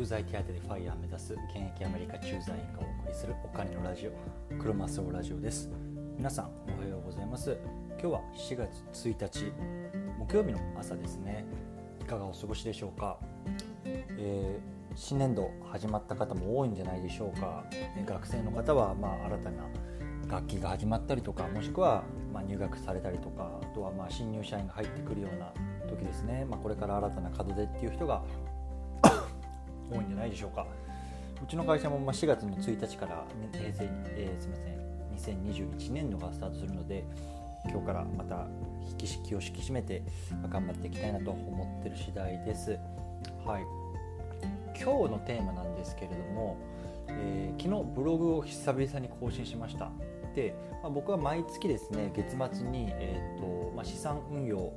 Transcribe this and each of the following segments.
駐在手当でファイヤー目指す現役アメリカ駐在員がお送りするお金のラジオクロマスオラジオです。皆さんおはようございます。今日は4月1日木曜日の朝ですね。いかがお過ごしでしょうか、えー、新年度始まった方も多いんじゃないでしょうか。学生の方はまあ新たな学期が始まったりとかもしくはま入学されたりとかあとはまあ新入社員が入ってくるような時ですね、まあ、これから新たな門出っていう人が多いんじゃないでしょうかうちの会社も4月の1日から平成、えー、すみません2021年度がスタートするので今日からまた引き気を引き締めて頑張っていきたいなと思ってる次第です。はい、今日のテーマなんですけれども、えー、昨日ブログを久々に更新しました。で、まあ、僕は毎月ですね月末に、えーとまあ、資産運用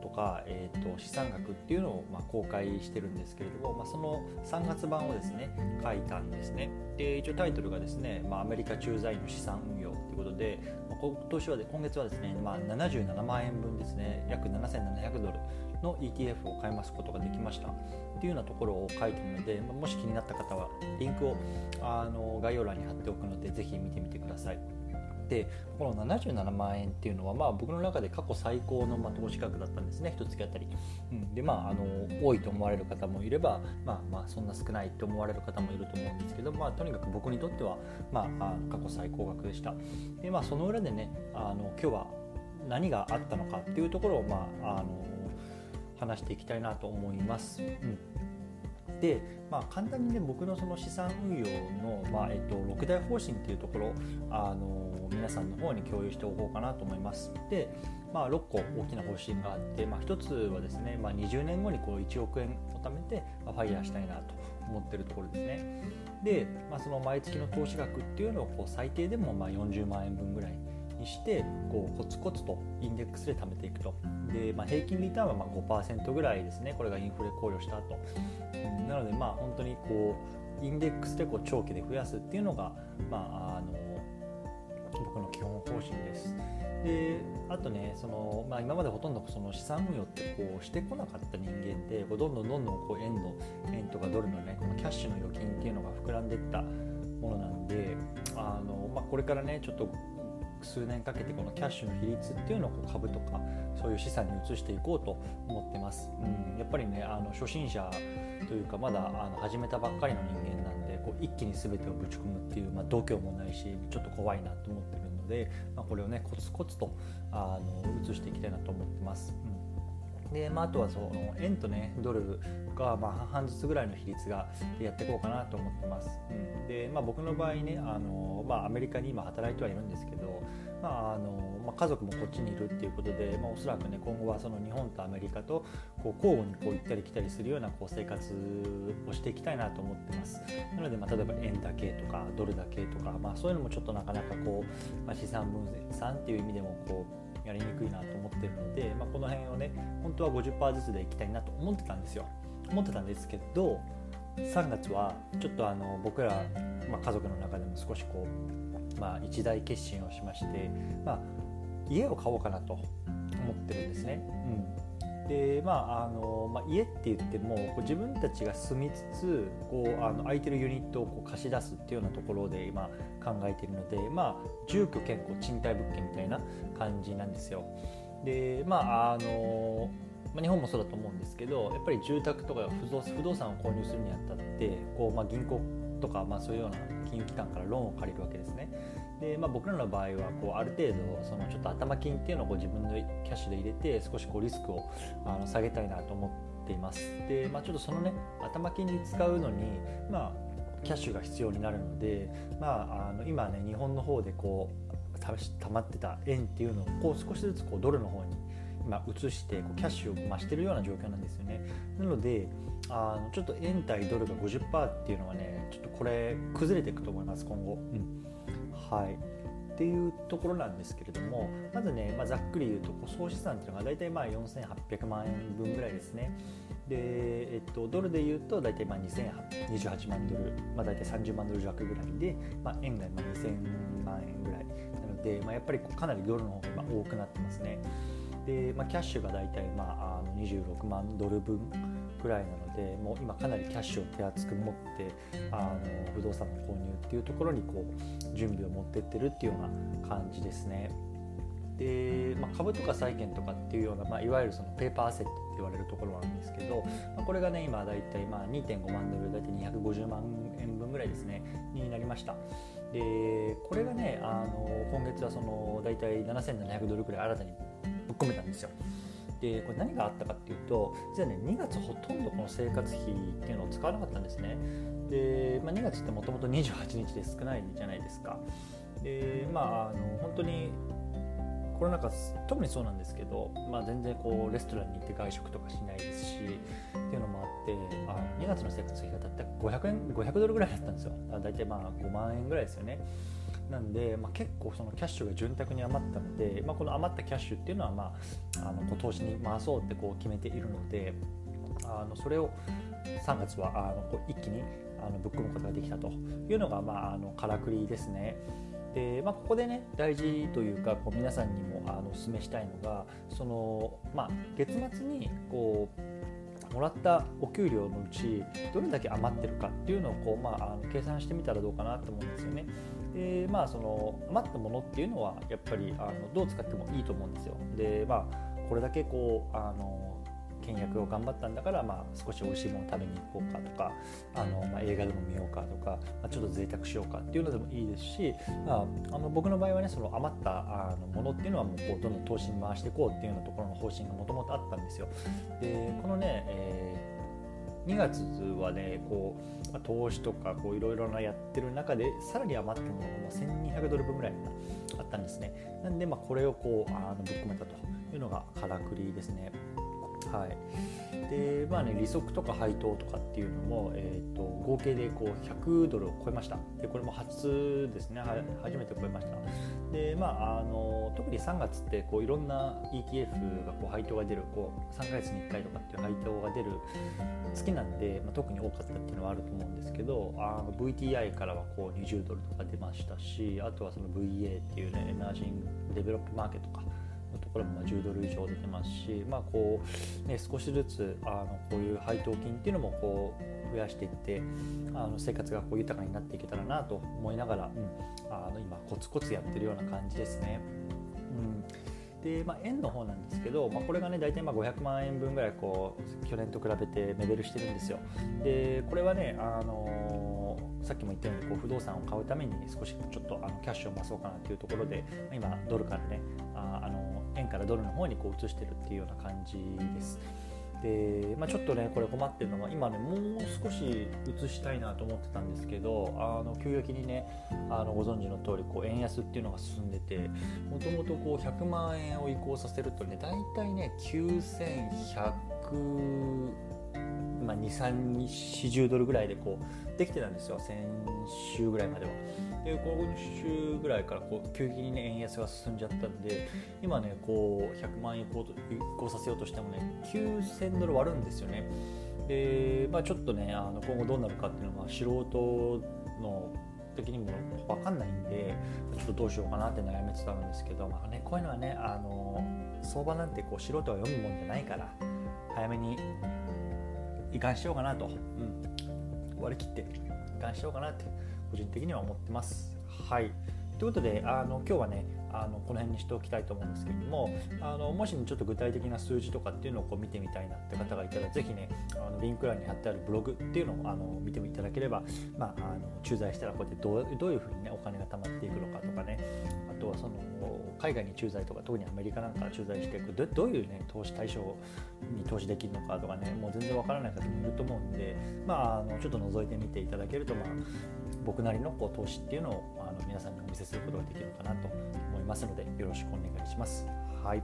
とか、えーと、資産額っていうのを、まあ、公開してるんですけれども、まあ、その3月版をですね書いたんですねで一応タイトルがですね、まあ、アメリカ駐在員の資産運用ということで、まあ、今年はで今月はですね、まあ、77万円分ですね約7700ドルの ETF を買いますことができましたっていうようなところを書いてるので、まあ、もし気になった方はリンクをあの概要欄に貼っておくのでぜひ見てみてください。でこの77万円っていうのは、まあ、僕の中で過去最高の、ま、投資額だったんですね。一月あたり、うん、でまああの多いと思われる方もいれば、まあ、まあそんな少ないと思われる方もいると思うんですけど、まあ、とにかく僕にとっては、まあ、過去最高額でした。で、まあ、その裏でねあの今日は何があったのかっていうところを、まあ、あの話していきたいなと思います。うん。で、まあ、簡単にね僕のその資産運用の、まあえっと、6大方針っていうところあの皆さんの方に共有しておこうかなと思います。で、まあ、6個大きな方針があって、まあ、1つはですね、まあ、20年後にこう1億円を貯めて、まあ、ファイヤーしたいなと思ってるところですね。で、まあ、その毎月の投資額っていうのをこう最低でもまあ40万円分ぐらいにしてこうコツコツとインデックスで貯めていくと。で、まあ、平均リターンはまあ5%ぐらいですね。これがインフレ考慮した後、なのでまあ本当にこうインデックスでこう長期で増やすっていうのが、まあ、あの僕の基本方針です。であとねその、まあ、今までほとんどその資産運用ってこうしてこなかった人間でこうどんどんどんどんこう円の円とかドルのねこのキャッシュの預金っていうのが膨らんでったものなんであの、まあ、これからねちょっと数年かけてこのキャッシュの比率っていうのをこう株とかそういう資産に移していこうと思ってます。うん、やっぱりねあの初心者というかまだあの始めたばっかりの人間なんでこう一気に全てをぶち込むっていう、まあ、度胸もないしちょっと怖いなと思ってるので、まあ、これをねコツコツとあの移していきたいなと思ってます。うんでまあ、あとはその円と、ね、ドルがまあ半ずつぐらいの比率がやっていこうかなと思ってます。で、まあ、僕の場合ねあの、まあ、アメリカに今働いてはいるんですけど、まああのまあ、家族もこっちにいるっていうことで、まあ、おそらくね今後はその日本とアメリカとこう交互にこう行ったり来たりするようなこう生活をしていきたいなと思ってます。なので、まあ、例えば円だけとかドルだけとか、まあ、そういうのもちょっとなかなかこう、まあ、資産分散っていう意味でもこうやりにくいなと思ってるので、まあ、この辺をね本当は50%ずつでいきたいなと思ってたんですよ思ってたんですけど3月はちょっとあの僕ら、まあ、家族の中でも少しこう、まあ、一大決心をしまして、まあ、家を買おうかなと思ってるんですね。うんでまああのまあ、家って言ってもこう自分たちが住みつつこうあの空いてるユニットをこう貸し出すっていうようなところで今考えているので、まあ、住居兼こう賃貸物件みたいな感じなんですよ。でまああのまあ、日本もそうだと思うんですけどやっぱり住宅とか不動不動産を購入するにあたってこう、まあ、銀行とか、まあ、そういうような金融機関からローンを借りるわけですね。で、まあ、僕らの場合はこうある程度そのちょっと頭金っていうのをこう自分のキャッシュで入れて少しこうリスクをあの下げたいなと思っています。で、まあ、ちょっとそのね頭金に使うのに、まあ、キャッシュが必要になるので、まあ、あの今ね日本の方でこうたまってた円っていうのをこう少しずつこうドルの方に今移してこうキャッシュを増してるような状況なんですよね。なのであのちょっと円対ドルが50%っていうのはねちょっとこれ崩れていくと思います今後。うんはい、っていうところなんですけれどもまずね、まあ、ざっくり言うと総資産っていうのが大体まあ4800万円分ぐらいですね。で、えっと、ドルで言うと大体まあ2028万ドル、まあ、大体30万ドル弱ぐらいで、まあ、円がまあ2000万円ぐらいなので、まあ、やっぱりかなりドルの方が多くなってますね。で、まあ、キャッシュが大体、まあ、あの26万ドル分ぐらいなのでもう今かなりキャッシュを手厚く持ってあの不動産の購入っていうところにこう準備を持ってってるっていうような感じですね。で、まあ、株とか債券とかっていうような、まあ、いわゆるそのペーパーアセットって言われるところなんですけど、まあ、これがね今だいたいまあ2.5万ドル大体250万円分ぐらいですねになりましたでこれがねあの今月はその大体7700ドルくらい新たにぶっ込めたんですよ。でこれ何があったかっていうと実はね2月ほとんどこの生活費っていうのを使わなかったんですね。で、まあ、2月ってもともと28日で少ないじゃないですか。でまああの本当にコロナ禍特にそうなんですけど、まあ、全然こうレストランに行って外食とかしないですしっていうのもあってあ2月の生活費がたった500円500ドルぐらいだったんですよ。大体まあ5万円ぐらいですよね。なんで、まあ、結構そのキャッシュが潤沢に余ったので、まあ、この余ったキャッシュっていうのは、まあ、あのこう投資に回そうってこう決めているのであのそれを3月はあのこう一気にあのぶっ込むことができたというのが、まあ、あのからくりですね。でまあ、ここでね大事というかこう皆さんにもあのお勧めしたいのがその、まあ、月末にこうもらったお給料のうちどれだけ余ってるかっていうのをこう、まあ、あの計算してみたらどうかなと思うんですよね。でまあその余ったものっていうのはやっぱりあのどう使ってもいいと思うんですよ。でまあこれだけこうあの倹約を頑張ったんだから、まあ、少し美味しいもの食べに行こうかとかあの、まあ、映画でも見ようかとか、まあ、ちょっと贅沢しようかっていうのでもいいですし、まあ、あの僕の場合はねその余ったあのものっていうのはもうこうどんどん投資に回していこうっていうようなところの方針がもともとあったんですよ。でこのね、えー2月はねこう、投資とかいろいろなやってる中でさらに余ったものが1200ドル分ぐらいあったんですね。なんでまあこれをこうあのぶっ込めたというのがからくりですね。はい。でまあね利息とか配当とかっていうのも、えーと、合計でこう100ドルを超えました。でこれも初ですね。初めて超えました。でまああの特に3月ってこういろんな ETF がこう配当が出るこう3ヶ月に1回とかっていう配当が出る月なんで、まあ、特に多かったっていうのはあると思うんですけどあの VTI からはこう20ドルとか出ましたしあとはその VA っていうねエマージングデベロップマーケットか。ころも10ドル以上出てますし、まあこうね、少しずつあのこういう配当金っていうのもこう増やしていってあの生活がこう豊かになっていけたらなと思いながら、うん、あの今コツコツやってるような感じですね。うんで、まあ、円の方なんですけど、まあ、これがね大体まあ500万円分ぐらいこう去年と比べて目減りしてるんですよ。でこれはね、あのー、さっきも言ったようにこう不動産を買うために少しちょっとあのキャッシュを増そうかなっていうところで今ドルからねあ、あの円からドルの方にこう移してるっていうような感じです。で、まあ、ちょっとねこれ困ってるのは今ねもう少し移したいなと思ってたんですけどあの急激にねあのご存知の通りこり円安っていうのが進んでてもともとこう100万円を移行させるとね大体ね9100まあ、2340ドルぐらいでこうできてたんですよ先週ぐらいまでは。で今週ぐらいからこう急激に、ね、円安が進んじゃったんで今ねこう100万円移行と移行させようとしてもね9000ドル割るんですよね。でまあ、ちょっとねあの今後どうなるかっていうのは素人の的にも分かんないんでちょっとどうしようかなって悩めてたんですけど、まあね、こういうのはねあの相場なんてこう素人が読むもんじゃないから早めに移管しようかなと、うん、割り切って移管しようかなって個人的には思ってます。はいということであの今日はねあのこの辺にしておきたいと思うんですけれどもあのもし、ちょっと具体的な数字とかっていうのをこう見てみたいなって方がいたらぜひねあのリンク欄に貼ってあるブログっていうのをあの見ていただければ、まあ、あの駐在したらこうやってどうどういうふうにねお金が貯まっていくのかとかねあとはその海外に駐在とか特にアメリカなんか駐在していくどどういうね投資対象に投資できるのかとかねもう全然わからない方もいると思うんでまああのちょっと覗いてみていただけるとまあ僕なりのこう投資っていうのをあの皆さんにお見せすることができるかなと思いますのでよろしくお願いします。はい。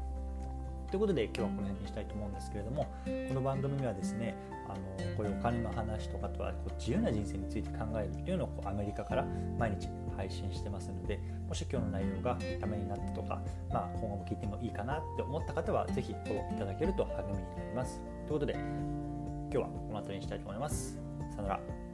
ということで今日はこの辺にしたいと思うんですけれどもこの番組はですねあのこういうお金の話とかとはこう自由な人生について考えるというのをこうアメリカから毎日配信してますのでもし今日の内容がためになったとか、まあ、今後も聞いてもいいかなって思った方は是非フォローいただけると励みになります。ということで今日はこの辺りにしたいと思います。さよなら